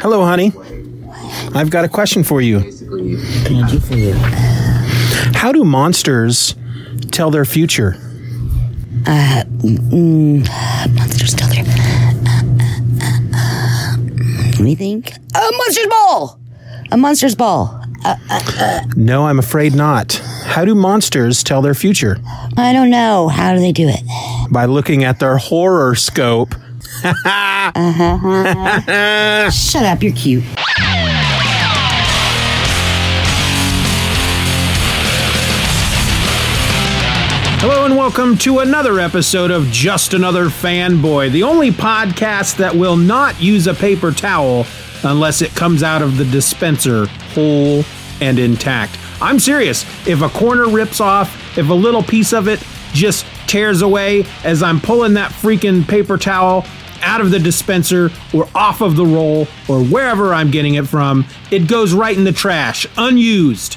Hello, honey. I've got a question for you. How do monsters tell their future? Uh, mm, monsters tell their. Uh, uh, Let me think. A monster's ball. A monster's ball. No, I'm afraid not. How do monsters tell their future? I don't know. How do they do it? By looking at their horror scope. Shut up. You're cute. Hello and welcome to another episode of Just Another Fanboy, the only podcast that will not use a paper towel unless it comes out of the dispenser whole and intact. I'm serious. If a corner rips off, if a little piece of it just tears away as I'm pulling that freaking paper towel out of the dispenser or off of the roll or wherever I'm getting it from, it goes right in the trash, unused.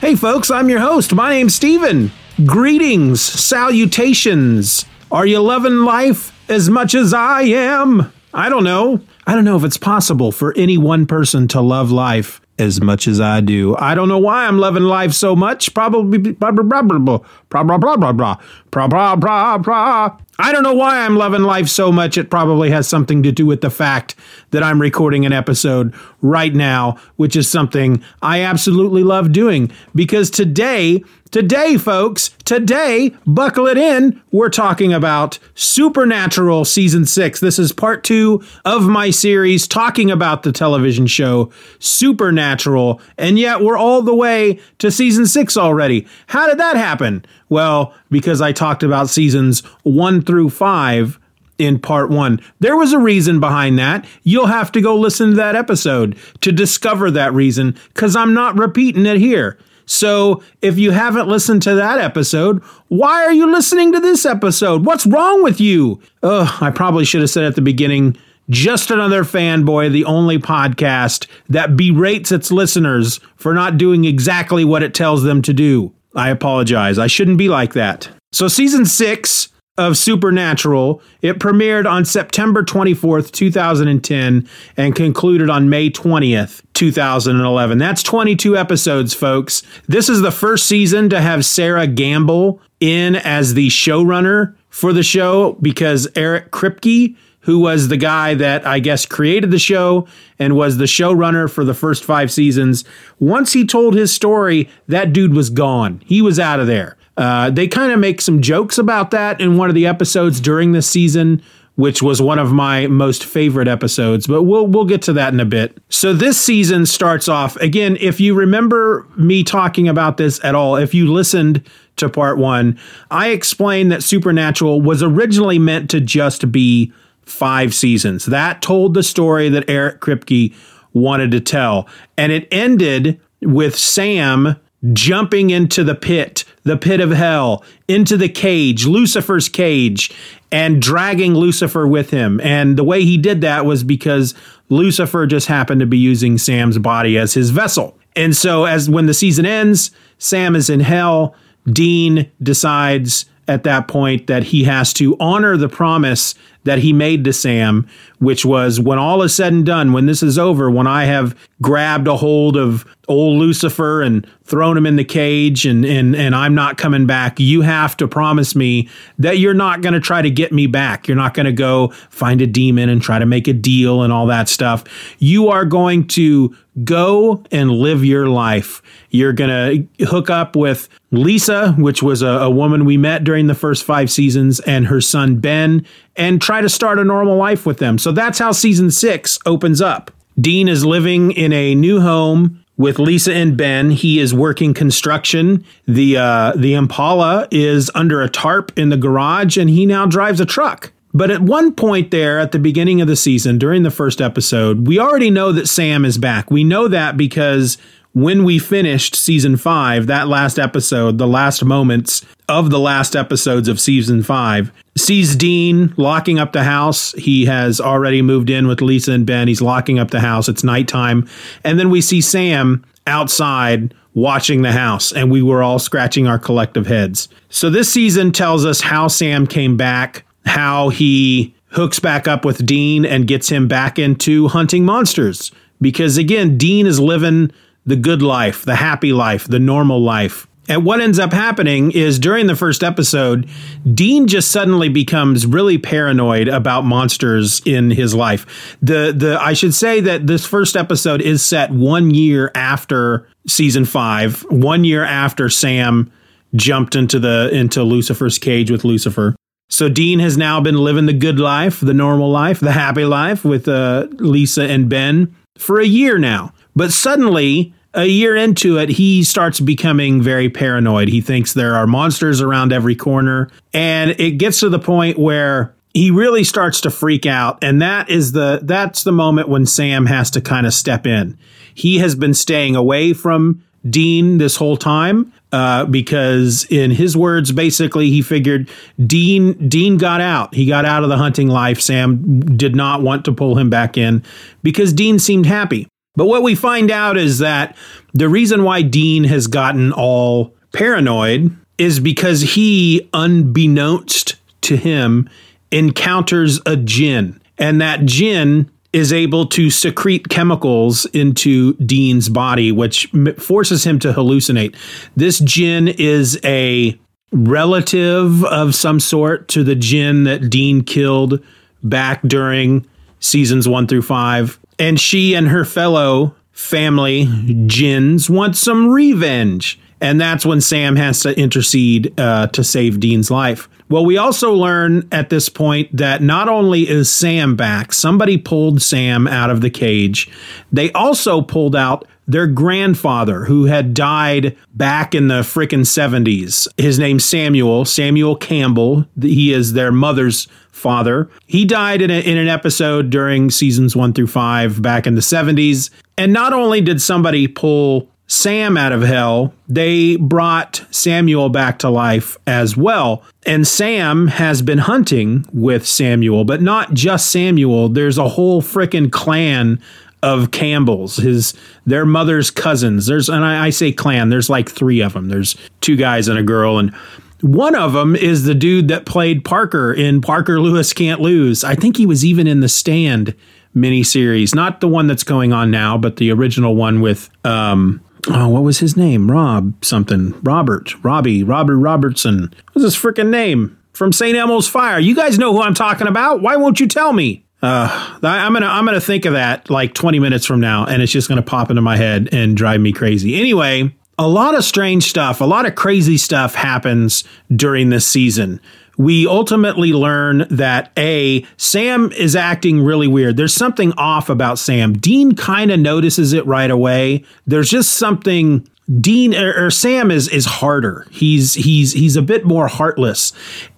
Hey, folks, I'm your host. My name's Steven. Greetings, salutations. Are you loving life as much as I am? I don't know. I don't know if it's possible for any one person to love life as much as I do. I don't know why I'm loving life so much. Probably blah blah blah blah blah blah blah blah blah blah blah blah. I don't know why I'm loving life so much. It probably has something to do with the fact that I'm recording an episode right now, which is something I absolutely love doing because today Today, folks, today, buckle it in. We're talking about Supernatural Season 6. This is part two of my series talking about the television show Supernatural. And yet, we're all the way to Season 6 already. How did that happen? Well, because I talked about seasons one through five in part one. There was a reason behind that. You'll have to go listen to that episode to discover that reason because I'm not repeating it here. So if you haven't listened to that episode, why are you listening to this episode? What's wrong with you? Ugh, I probably should have said at the beginning just another fanboy, the only podcast that berates its listeners for not doing exactly what it tells them to do. I apologize. I shouldn't be like that. So, season six of Supernatural. It premiered on September 24th, 2010, and concluded on May 20th, 2011. That's 22 episodes, folks. This is the first season to have Sera Gamble in as the showrunner for the show because Eric Kripke, who was the guy that I guess created the show and was the showrunner for the first five seasons, once he told his story, that dude was gone. He was out of there. Uh, they kind of make some jokes about that in one of the episodes during this season, which was one of my most favorite episodes. But we'll we'll get to that in a bit. So this season starts off again. If you remember me talking about this at all, if you listened to part one, I explained that Supernatural was originally meant to just be five seasons. That told the story that Eric Kripke wanted to tell, and it ended with Sam jumping into the pit, the pit of hell, into the cage, Lucifer's cage, and dragging Lucifer with him. And the way he did that was because Lucifer just happened to be using Sam's body as his vessel. And so as when the season ends, Sam is in hell. Dean decides at that point that he has to honor the promise that he made to Sam, which was when all is said and done, when this is over, when I have grabbed a hold of old Lucifer and thrown him in the cage and and and I'm not coming back, you have to promise me that you're not going to try to get me back. You're not going to go find a demon and try to make a deal and all that stuff. You are going to go and live your life. You're going to hook up with Lisa, which was a, a, woman we met during the first five seasons, and her son Ben, and try to start a normal life with them. So that's how season six opens up. Dean is living in a new home with Lisa and Ben. He is working construction. The uh, the Impala is under a tarp in the garage, and he now drives a truck. But at one point there, at the beginning of the season, during the first episode, we already know that Sam is back. We know that because when we finished season five, that last episode, the last moments of the last episodes of season five, sees Dean locking up the house. He has already moved in with Lisa and Ben. He's locking up the house. It's nighttime. And then we see Sam outside watching the house, and we were all scratching our collective heads. So this season tells us how Sam came back, how he hooks back up with Dean and gets him back into hunting monsters. Because again, Dean is living the good life, the happy life, the normal life. And what ends up happening is during the first episode, Dean just suddenly becomes really paranoid about monsters in his life. The the I should say that this first episode is set 1 year after season 5, 1 year after Sam jumped into the into Lucifer's cage with Lucifer. So Dean has now been living the good life, the normal life, the happy life with uh, Lisa and Ben for a year now. But suddenly a year into it, he starts becoming very paranoid. He thinks there are monsters around every corner. And it gets to the point where he really starts to freak out. And that is the that's the moment when Sam has to kind of step in. He has been staying away from Dean this whole time. Uh, because in his words, basically, he figured Dean Dean got out. He got out of the hunting life. Sam did not want to pull him back in because Dean seemed happy. But what we find out is that the reason why Dean has gotten all paranoid is because he, unbeknownst to him, encounters a jinn. And that jinn is able to secrete chemicals into Dean's body, which forces him to hallucinate. This jinn is a relative of some sort to the jinn that Dean killed back during seasons one through five and she and her fellow family jinns want some revenge. And that's when Sam has to intercede uh, to save Dean's life. Well, we also learn at this point that not only is Sam back, somebody pulled Sam out of the cage, they also pulled out their grandfather who had died back in the frickin' 70s. His name's Samuel, Samuel Campbell. He is their mother's father. He died in, a, in an episode during seasons one through five back in the 70s. And not only did somebody pull Sam out of hell, they brought Samuel back to life as well. And Sam has been hunting with Samuel, but not just Samuel. There's a whole freaking clan of Campbells, his their mother's cousins. There's and I, I, say clan. There's like three of them. There's two guys and a girl, and one of them is the dude that played Parker in Parker Lewis Can't Lose. I think he was even in the Stand miniseries, not the one that's going on now, but the original one with um. Oh, what was his name? Rob something. Robert. Robbie. Robert Robertson. What's his freaking name? From St. Elmo's Fire. You guys know who I'm talking about. Why won't you tell me? Uh, I'm gonna I'm gonna think of that like 20 minutes from now, and it's just gonna pop into my head and drive me crazy. Anyway, a lot of strange stuff, a lot of crazy stuff happens during this season. We ultimately learn that A, Sam is acting really weird. There's something off about Sam. Dean kind of notices it right away. There's just something Dean or, or, Sam is is harder. He's he's he's a bit more heartless.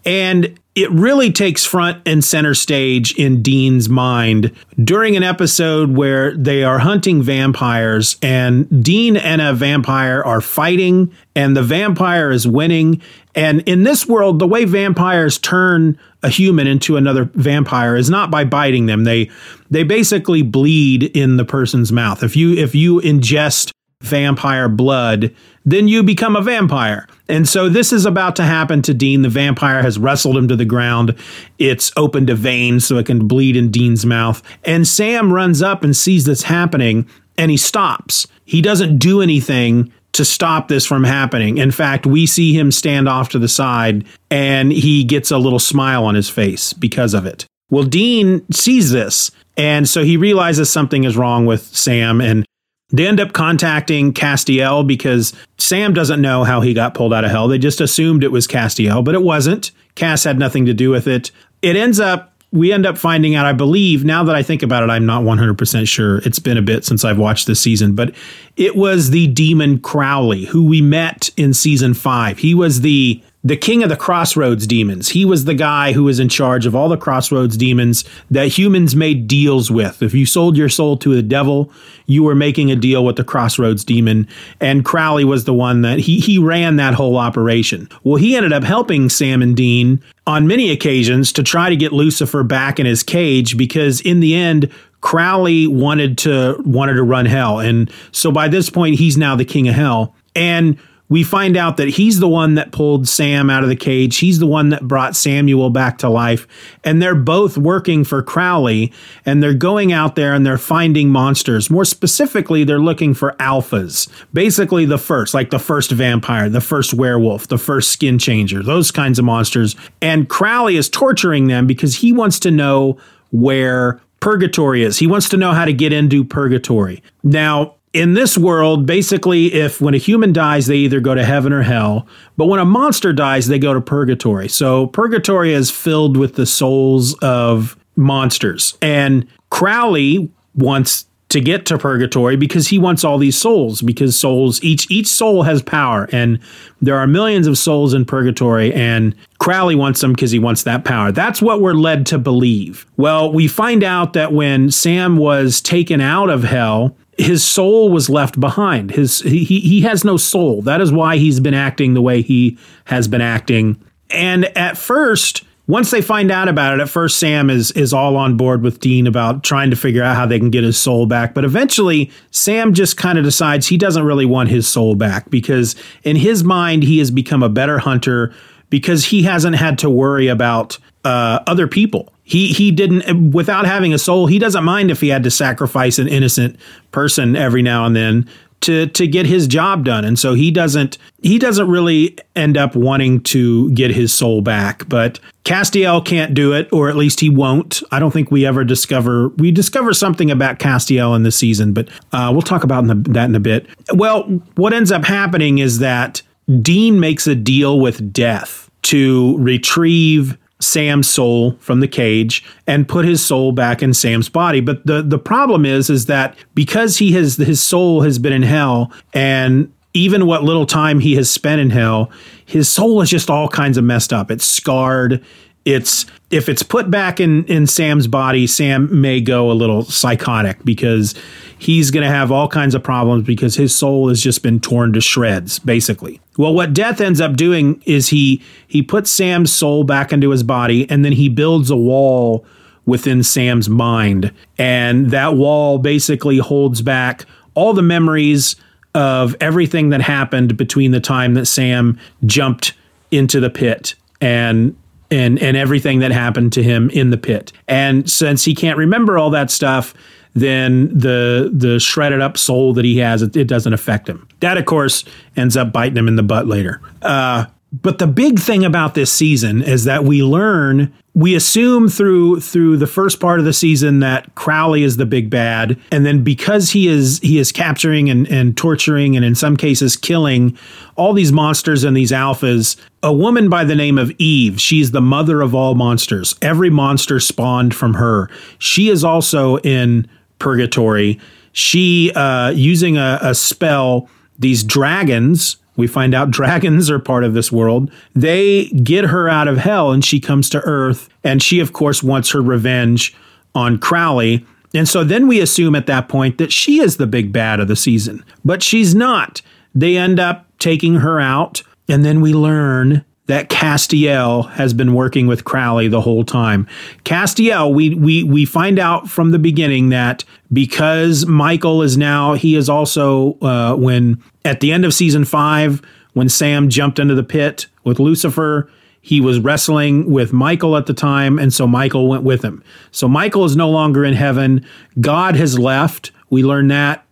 And it really takes front and center stage in Dean's mind during an episode where they are hunting vampires and Dean and a vampire are fighting and the vampire is winning. And in this world, the way vampires turn a human into another vampire is not by biting them. They they basically bleed in the person's mouth. If you if you ingest vampire blood, then you become a vampire. And so this is about to happen to Dean. The vampire has wrestled him to the ground. It's opened a vein so it can bleed in Dean's mouth. And Sam runs up and sees this happening and he stops. He doesn't do anything to stop this from happening. In fact, we see him stand off to the side and he gets a little smile on his face because of it. Well, Dean sees this and so he realizes something is wrong with Sam and they end up contacting Castiel because Sam doesn't know how he got pulled out of hell. They just assumed it was Castiel, but it wasn't. Cass had nothing to do with it. It ends up we end up finding out, I believe, now that I think about it, I'm not 100% sure. It's been a bit since I've watched this season, but it was the demon Crowley who we met in season five. He was the the king of the crossroads demons. He was the guy who was in charge of all the crossroads demons that humans made deals with. If you sold your soul to the devil, you were making a deal with the crossroads demon. And Crowley was the one that he, he ran that whole operation. Well, he ended up helping Sam and Dean on many occasions to try to get Lucifer back in his cage because in the end, Crowley wanted to wanted to run hell. And so by this point, he's now the king of hell. And we find out that he's the one that pulled Sam out of the cage. He's the one that brought Samuel back to life. And they're both working for Crowley and they're going out there and they're finding monsters. More specifically, they're looking for alphas. Basically, the first, like the first vampire, the first werewolf, the first skin changer, those kinds of monsters. And Crowley is torturing them because he wants to know where purgatory is. He wants to know how to get into purgatory. Now, in this world, basically, if when a human dies, they either go to heaven or hell. But when a monster dies, they go to purgatory. So purgatory is filled with the souls of monsters. And Crowley wants to get to purgatory because he wants all these souls because souls each each soul has power and there are millions of souls in purgatory and Crowley wants them because he wants that power. That's what we're led to believe. Well, we find out that when Sam was taken out of hell, his soul was left behind. His he he has no soul. That is why he's been acting the way he has been acting. And at first, once they find out about it, at first Sam is is all on board with Dean about trying to figure out how they can get his soul back. But eventually, Sam just kind of decides he doesn't really want his soul back because in his mind he has become a better hunter because he hasn't had to worry about uh, other people. He he didn't without having a soul. He doesn't mind if he had to sacrifice an innocent person every now and then to to get his job done. And so he doesn't he doesn't really end up wanting to get his soul back. But Castiel can't do it, or at least he won't. I don't think we ever discover we discover something about Castiel in this season, but uh, we'll talk about that in a bit. Well, what ends up happening is that Dean makes a deal with Death to retrieve Sam's soul from the cage and put his soul back in Sam's body. But the the problem is is that because he has his soul has been in hell and even what little time he has spent in hell, his soul is just all kinds of messed up. It's scarred. It's if it's put back in in Sam's body, Sam may go a little psychotic because he's going to have all kinds of problems because his soul has just been torn to shreds basically. Well, what Death ends up doing is he he puts Sam's soul back into his body and then he builds a wall within Sam's mind and that wall basically holds back all the memories of everything that happened between the time that Sam jumped into the pit and and and everything that happened to him in the pit. And since he can't remember all that stuff, then the the shredded up soul that he has it, it doesn't affect him. That of course ends up biting him in the butt later. Uh, but the big thing about this season is that we learn we assume through through the first part of the season that Crowley is the big bad, and then because he is he is capturing and, and torturing and in some cases killing all these monsters and these alphas, a woman by the name of Eve, she's the mother of all monsters. Every monster spawned from her. She is also in purgatory. She uh, using a, a spell, these dragons we find out dragons are part of this world. They get her out of hell and she comes to Earth. And she, of course, wants her revenge on Crowley. And so then we assume at that point that she is the big bad of the season. But she's not. They end up taking her out. And then we learn that Castiel has been working with Crowley the whole time. Castiel, we we we find out from the beginning that because Michael is now he is also uh, when at the end of season five when Sam jumped into the pit with Lucifer. He was wrestling with Michael at the time, and so Michael went with him. So Michael is no longer in heaven. God has left. We learn that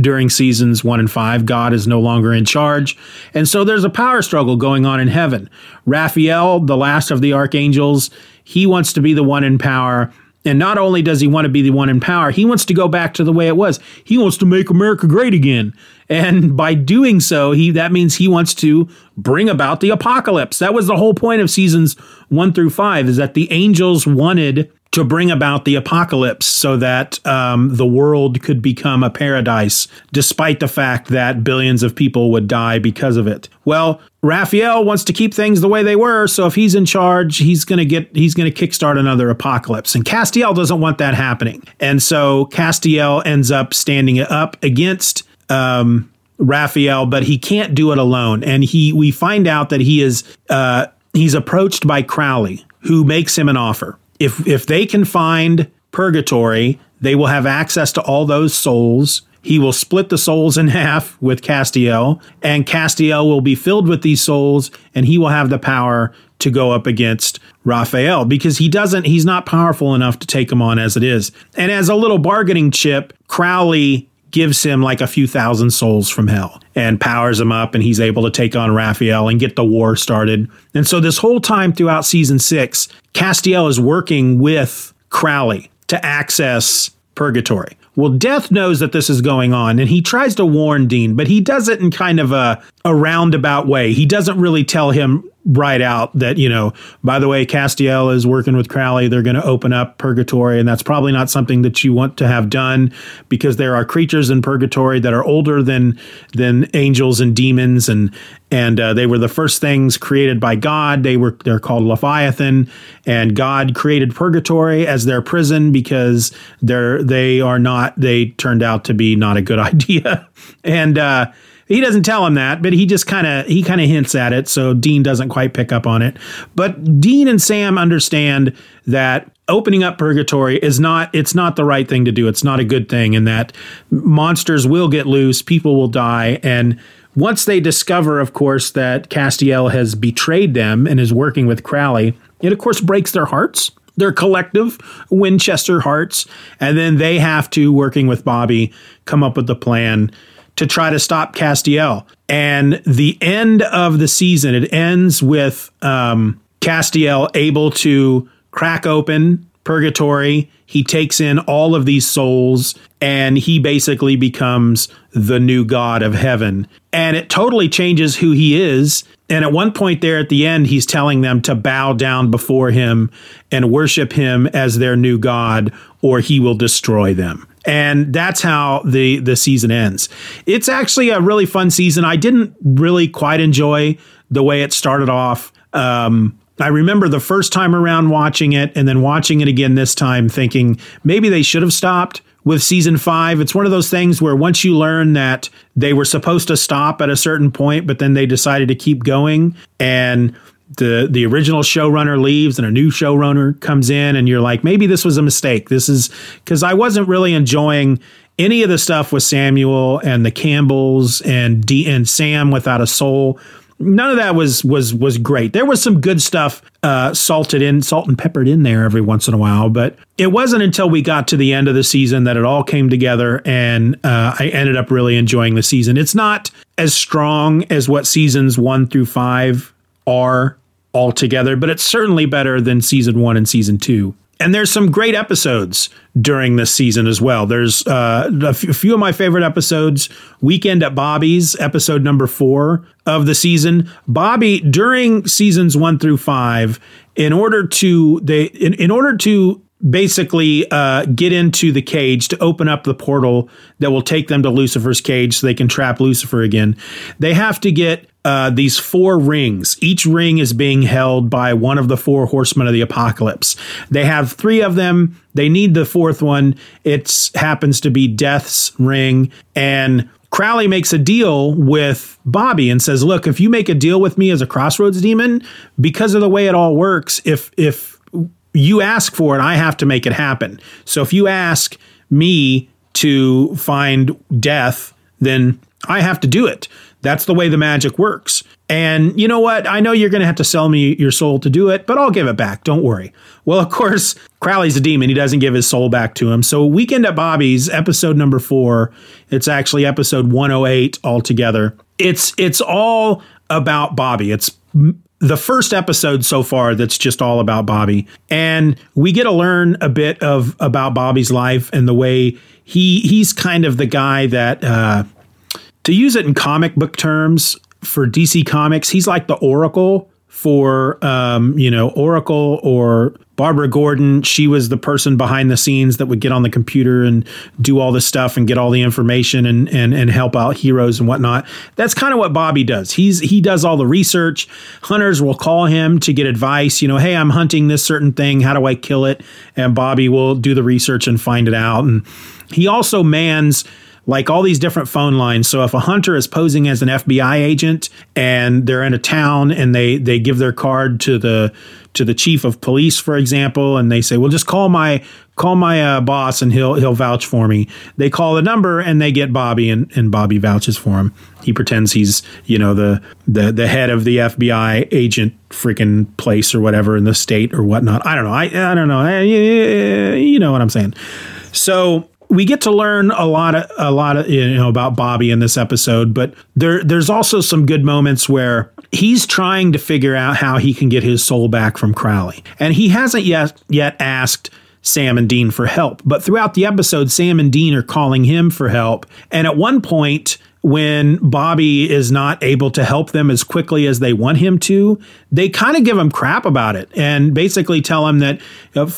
during seasons one and five. God is no longer in charge. And so there's a power struggle going on in heaven. Raphael, the last of the archangels, he wants to be the one in power. And not only does he want to be the one in power, he wants to go back to the way it was. He wants to make America great again. And by doing so, he that means he wants to bring about the apocalypse. That was the whole point of seasons 1 through 5 is that the angels wanted to bring about the apocalypse so that um, the world could become a paradise, despite the fact that billions of people would die because of it. Well, Raphael wants to keep things the way they were, so if he's in charge, he's going to get he's going to kickstart another apocalypse. And Castiel doesn't want that happening, and so Castiel ends up standing up against. Um, Raphael, but he can't do it alone, and he we find out that he is uh, he's approached by Crowley, who makes him an offer if if they can find purgatory, they will have access to all those souls he will split the souls in half with Castiel, and Castiel will be filled with these souls, and he will have the power to go up against Raphael because he doesn't, he's not powerful enough to take him on as it is. And as a little bargaining chip, Crowley gives him like a few thousand souls from hell and powers him up and he's able to take on Raphael and get the war started. And so this whole time throughout season 6, Castiel is working with Crowley to access purgatory. Well, Death knows that this is going on and he tries to warn Dean, but he does it in kind of a, a roundabout way. He doesn't really tell him right out that, you know, by the way, Castiel is working with Crowley. They're going to open up purgatory. And that's probably not something that you want to have done because there are creatures in purgatory that are older than, than angels and demons. And, and uh, they were the first things created by God. They were, they're called Leviathan and God created purgatory as their prison because they're, they are not, they turned out to be not a good idea. and, uh, he doesn't tell him that, but he just kind of he kind of hints at it, so Dean doesn't quite pick up on it. But Dean and Sam understand that opening up purgatory is not it's not the right thing to do. It's not a good thing and that monsters will get loose, people will die and once they discover of course that Castiel has betrayed them and is working with Crowley, it of course breaks their hearts their collective Winchester hearts, and then they have to, working with Bobby, come up with a plan to try to stop Castiel. And the end of the season, it ends with um, Castiel able to crack open purgatory. He takes in all of these souls and he basically becomes the new god of heaven. And it totally changes who he is. And at one point there at the end, he's telling them to bow down before him and worship him as their new god, or he will destroy them and that's how the the season ends. It's actually a really fun season. I didn't really quite enjoy the way it started off. Um, I remember the first time around watching it, and then watching it again this time, thinking maybe they should have stopped with season five. It's one of those things where once you learn that they were supposed to stop at a certain point, but then they decided to keep going, and the the original showrunner leaves and a new showrunner comes in and you're like maybe this was a mistake. This is because i wasn't really enjoying any of the stuff with samuel and the campbells and d and sam without a soul. None of that was was was great. There was some good stuff uh, salted in salt and peppered in there every once in a while but it wasn't until we got to the end of the season that it all came together and uh, i ended up really enjoying the season. It's not as strong as what seasons one through five are altogether, but it's certainly better than season one and season two. And there's some great episodes during this season as well. There's uh, a, f- a few of my favorite episodes. Weekend at Bobby's, episode number four of the season. Bobby, during seasons one through five, in order to they in, in order to basically uh, get into the cage to open up the portal that will take them to Lucifer's cage so they can trap Lucifer again. They have to get uh, these four rings. Each ring is being held by one of the four horsemen of the apocalypse. They have three of them. They need the fourth one. It happens to be Death's ring. And Crowley makes a deal with Bobby and says, "Look, if you make a deal with me as a crossroads demon, because of the way it all works, if if you ask for it, I have to make it happen. So if you ask me to find death, then I have to do it. That's the way the magic works. And you know what? I know you're going to have to sell me your soul to do it, but I'll give it back. Don't worry. Well, of course, Crowley's a demon. He doesn't give his soul back to him. So, Weekend at Bobby's, episode number four, it's actually episode 108 altogether. It's it's all about Bobby. It's the first episode so far that's just all about Bobby. And we get to learn a bit of about Bobby's life and the way he he's kind of the guy that uh, to use it in comic book terms for DC Comics, he's like the Oracle for um, you know Oracle or Barbara Gordon. She was the person behind the scenes that would get on the computer and do all the stuff and get all the information and and and help out heroes and whatnot. That's kind of what Bobby does. He's he does all the research. Hunters will call him to get advice. You know, hey, I'm hunting this certain thing. How do I kill it? And Bobby will do the research and find it out. And he also mans like all these different phone lines. So if a hunter is posing as an FBI agent and they're in a town and they they give their card to the to the chief of police, for example, and they say, "Well, just call my call my uh, boss and he'll he'll vouch for me." They call the number and they get Bobby, and, and Bobby vouches for him. He pretends he's you know the the the head of the FBI agent freaking place or whatever in the state or whatnot. I don't know. I I don't know. I, you know what I'm saying. So we get to learn a lot of a lot of you know about Bobby in this episode, but there there's also some good moments where he's trying to figure out how he can get his soul back from Crowley. And he hasn't yet yet asked Sam and Dean for help. But throughout the episode, Sam and Dean are calling him for help. And at one point, when Bobby is not able to help them as quickly as they want him to, they kind of give him crap about it and basically tell him that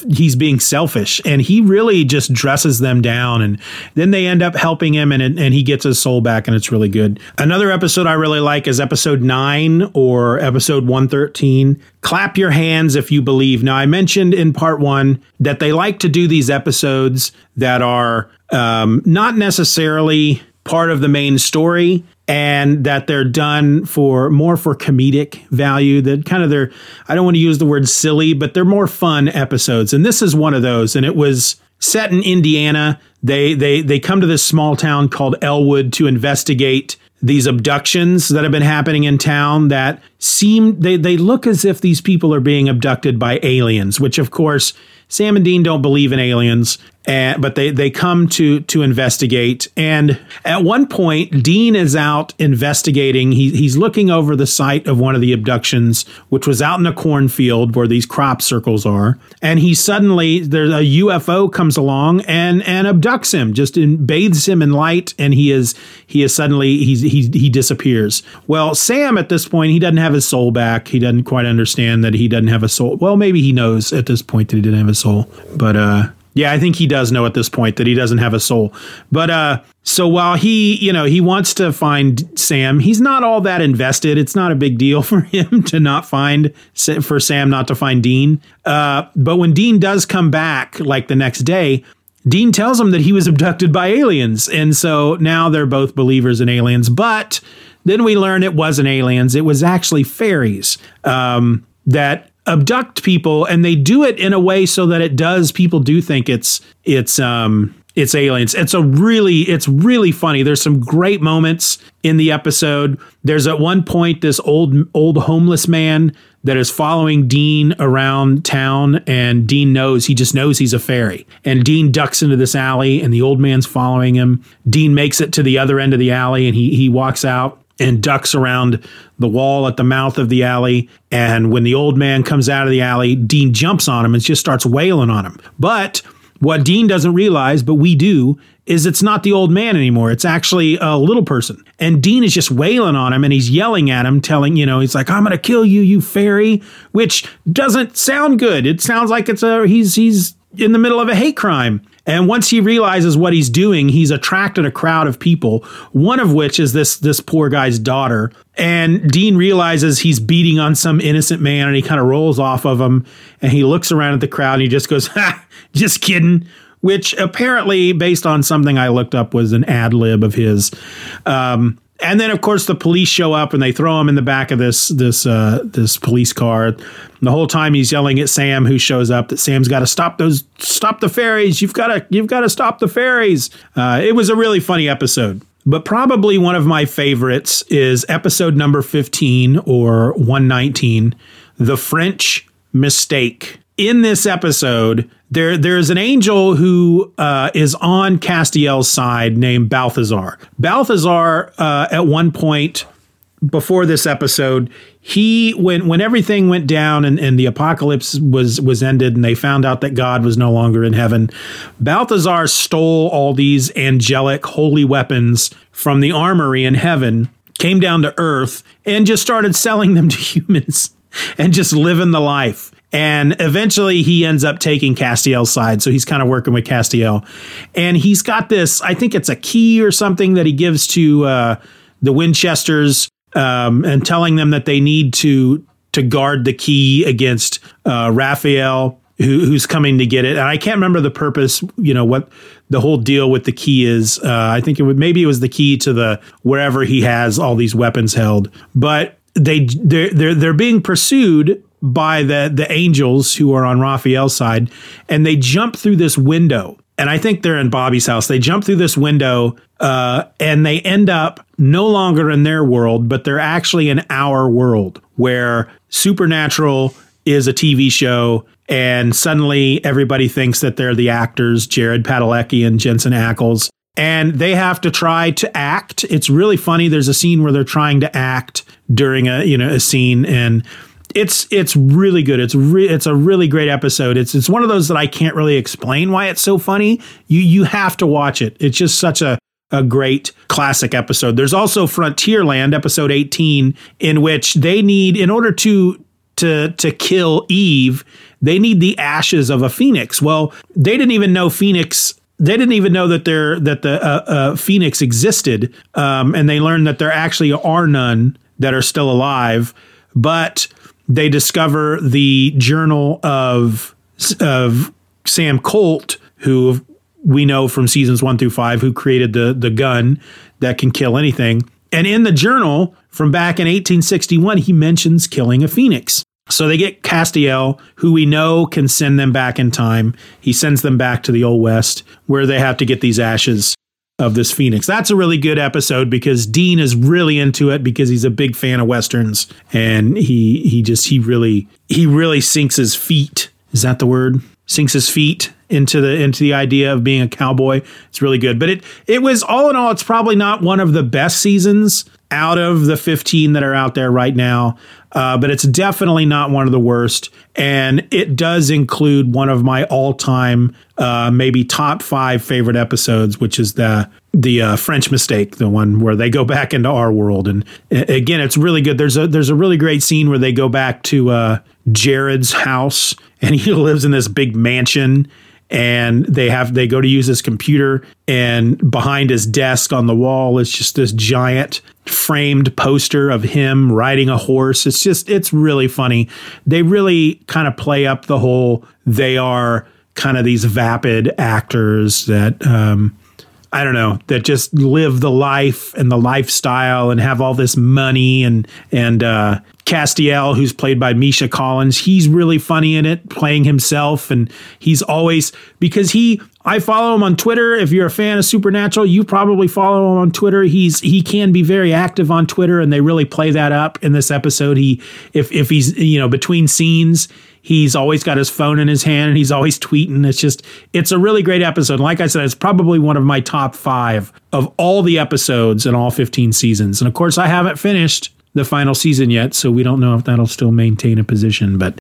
he's being selfish. And he really just dresses them down. And then they end up helping him and, and he gets his soul back, and it's really good. Another episode I really like is episode nine or episode 113 Clap Your Hands If You Believe. Now, I mentioned in part one that they like to do these episodes that are um, not necessarily part of the main story and that they're done for more for comedic value. That kind of they're I don't want to use the word silly but they're more fun episodes. And this is one of those. And it was set in Indiana. They they they come to this small town called Elwood to investigate these abductions that have been happening in town that seem they they look as if these people are being abducted by aliens which of course Sam and Dean don't believe in aliens, and, but they, they come to to investigate. And at one point, Dean is out investigating. He, he's looking over the site of one of the abductions, which was out in a cornfield where these crop circles are. And he suddenly there's a UFO comes along and and abducts him, just in, bathes him in light, and he is he is suddenly he's, he he disappears. Well, Sam at this point he doesn't have his soul back. He doesn't quite understand that he doesn't have a soul. Well, maybe he knows at this point that he didn't have his soul. But uh, yeah, I think he does know at this point that he doesn't have a soul. But uh, so while he, you know, he wants to find Sam, he's not all that invested. It's not a big deal for him to not find for Sam not to find Dean. Uh, but when Dean does come back, like the next day, Dean tells him that he was abducted by aliens, and so now they're both believers in aliens. But then we learn it wasn't aliens; it was actually fairies um, that abduct people and they do it in a way so that it does people do think it's it's um it's aliens. It's a really it's really funny. There's some great moments in the episode. There's at one point this old old homeless man that is following Dean around town and Dean knows he just knows he's a fairy. And Dean ducks into this alley and the old man's following him. Dean makes it to the other end of the alley and he he walks out and ducks around the wall at the mouth of the alley. And when the old man comes out of the alley, Dean jumps on him and just starts wailing on him. But what Dean doesn't realize, but we do, is it's not the old man anymore. It's actually a little person. And Dean is just wailing on him and he's yelling at him, telling, you know, he's like, I'm gonna kill you, you fairy, which doesn't sound good. It sounds like it's a he's he's in the middle of a hate crime. And once he realizes what he's doing, he's attracted a crowd of people, one of which is this this poor guy's daughter. And Dean realizes he's beating on some innocent man and he kind of rolls off of him and he looks around at the crowd and he just goes, "Ha, just kidding." Which apparently, based on something I looked up, was an ad lib of his. Um, and then of course the police show up and they throw him in the back of this this uh, this police car. The whole time he's yelling at Sam, who shows up, that Sam's got to stop those, stop the fairies. You've got to, you've got to stop the fairies. Uh, it was a really funny episode. But probably one of my favorites is episode number 15 or 119, The French Mistake. In this episode, there there's an angel who uh, is on Castiel's side named Balthazar. Balthazar, uh, at one point before this episode, he when when everything went down and, and the apocalypse was was ended and they found out that God was no longer in heaven, Balthazar stole all these angelic holy weapons from the armory in heaven, came down to earth, and just started selling them to humans and just living the life. And eventually he ends up taking Castiel's side. So he's kind of working with Castiel. And he's got this, I think it's a key or something that he gives to uh, the Winchesters um, and telling them that they need to to guard the key against uh, Raphael, who, who's coming to get it. And I can't remember the purpose, you know, what the whole deal with the key is. Uh, I think it would maybe it was the key to the wherever he has all these weapons held. But they they're they're, they're being pursued by the the angels who are on Raphael's side, and they jump through this window. And I think they're in Bobby's house. They jump through this window, uh, and they end up no longer in their world, but they're actually in our world, where Supernatural is a TV show, and suddenly everybody thinks that they're the actors, Jared Padalecki and Jensen Ackles, and they have to try to act. It's really funny. There's a scene where they're trying to act during a you know a scene, and it's it's really good. It's re- it's a really great episode. It's it's one of those that I can't really explain why it's so funny. You you have to watch it. It's just such a a great classic episode. There's also Frontierland episode 18 in which they need in order to to to kill Eve, they need the ashes of a phoenix. Well, they didn't even know Phoenix they didn't even know that there that the uh, uh, phoenix existed, um, and they learned that there actually are none that are still alive. But they discover the journal of of Sam Colt, who we know from seasons one through five, who created the the gun that can kill anything. And in the journal from back in 1861, he mentions killing a phoenix. So they get Castiel, who we know can send them back in time. He sends them back to the Old West, where they have to get these ashes of this phoenix. That's a really good episode because Dean is really into it because he's a big fan of westerns and he he just he really he really sinks his feet. Is that the word? Sinks his feet into the into the idea of being a cowboy. It's really good. But it it was all in all it's probably not one of the best seasons out of the 15 that are out there right now. Uh, but it's definitely not one of the worst. And it does include one of my all time, uh, maybe top five favorite episodes, which is the the uh, French mistake, the one where they go back into our world. And again, it's really good. There's a there's a really great scene where they go back to uh, Jared's house, and he lives in this big mansion and they have they go to use his computer and behind his desk on the wall is just this giant framed poster of him riding a horse. It's just it's really funny. They really kind of play up the whole they are kind of these vapid actors that um, I don't know, that just live the life and the lifestyle and have all this money and and uh, Castiel, who's played by Misha Collins, he's really funny in it, playing himself, and he's always because he. I follow him on Twitter. If you're a fan of Supernatural, you probably follow him on Twitter. He's he can be very active on Twitter, and they really play that up in this episode. He if if he's you know between scenes, He's always got his phone in his hand and he's always tweeting. It's just, it's a really great episode. Like I said, it's probably one of my top five of all the episodes in all 15 seasons. And of course, I haven't finished the final season yet, so we don't know if that'll still maintain a position. But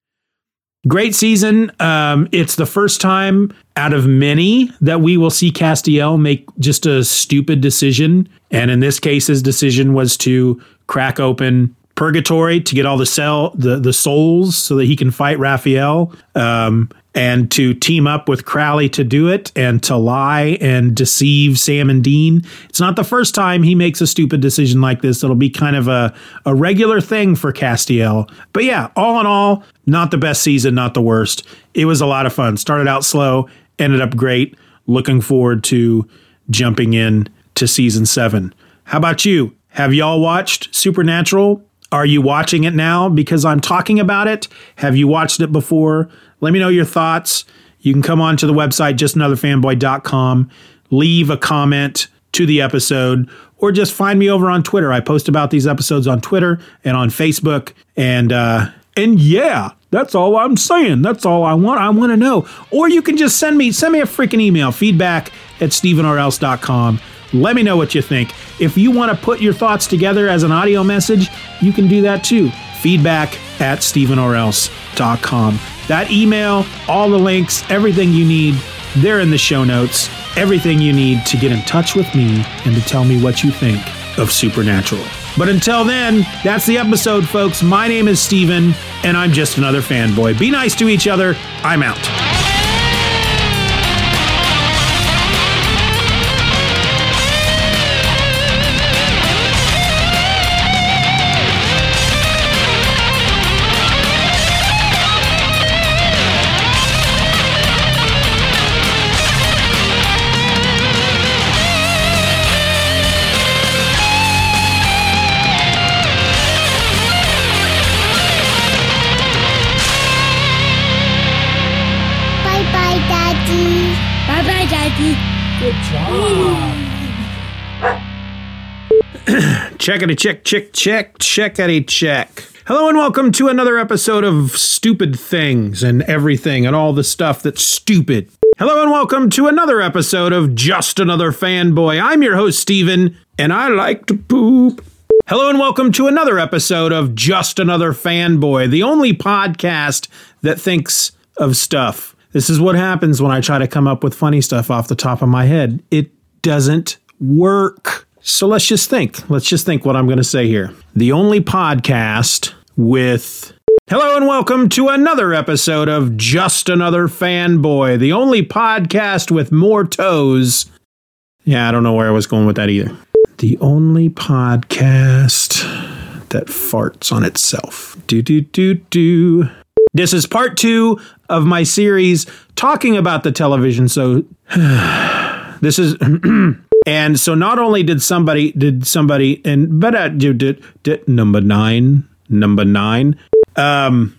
great season. Um, it's the first time out of many that we will see Castiel make just a stupid decision. And in this case, his decision was to crack open purgatory to get all the cell the the souls so that he can fight Raphael. Um, and to team up with Crowley to do it and to lie and deceive Sam and Dean. It's not the first time he makes a stupid decision like this. It'll be kind of a, a regular thing for Castiel. But yeah, all in all, not the best season, not the worst. It was a lot of fun. Started out slow, ended up great. Looking forward to jumping in to season seven. How about you? Have y'all watched Supernatural? Are you watching it now because I'm talking about it? Have you watched it before? Let me know your thoughts. You can come on to the website, justanotherfanboy.com, leave a comment to the episode, or just find me over on Twitter. I post about these episodes on Twitter and on Facebook. And, uh, and yeah, that's all I'm saying. That's all I want. I want to know. Or you can just send me, send me a freaking email, feedback at stephenorelse.com. Let me know what you think. If you want to put your thoughts together as an audio message, you can do that too. Feedback at stephenorelse.com. That email, all the links, everything you need, they're in the show notes. Everything you need to get in touch with me and to tell me what you think of Supernatural. But until then, that's the episode, folks. My name is Steven, and I'm just another fanboy. Be nice to each other. I'm out. Checkity check, check, check, checkity check. Hello and welcome to another episode of Stupid Things and Everything and all the stuff that's stupid. Hello and welcome to another episode of Just Another Fanboy. I'm your host, Steven, and I like to poop. Hello and welcome to another episode of Just Another Fanboy, the only podcast that thinks of stuff. This is what happens when I try to come up with funny stuff off the top of my head. It doesn't work. So let's just think. Let's just think what I'm going to say here. The only podcast with. Hello and welcome to another episode of Just Another Fanboy, the only podcast with more toes. Yeah, I don't know where I was going with that either. The only podcast that farts on itself. Do, do, do, do. This is part two of my series talking about the television. So this is. and so not only did somebody did somebody and but uh, did, did, did number nine number nine um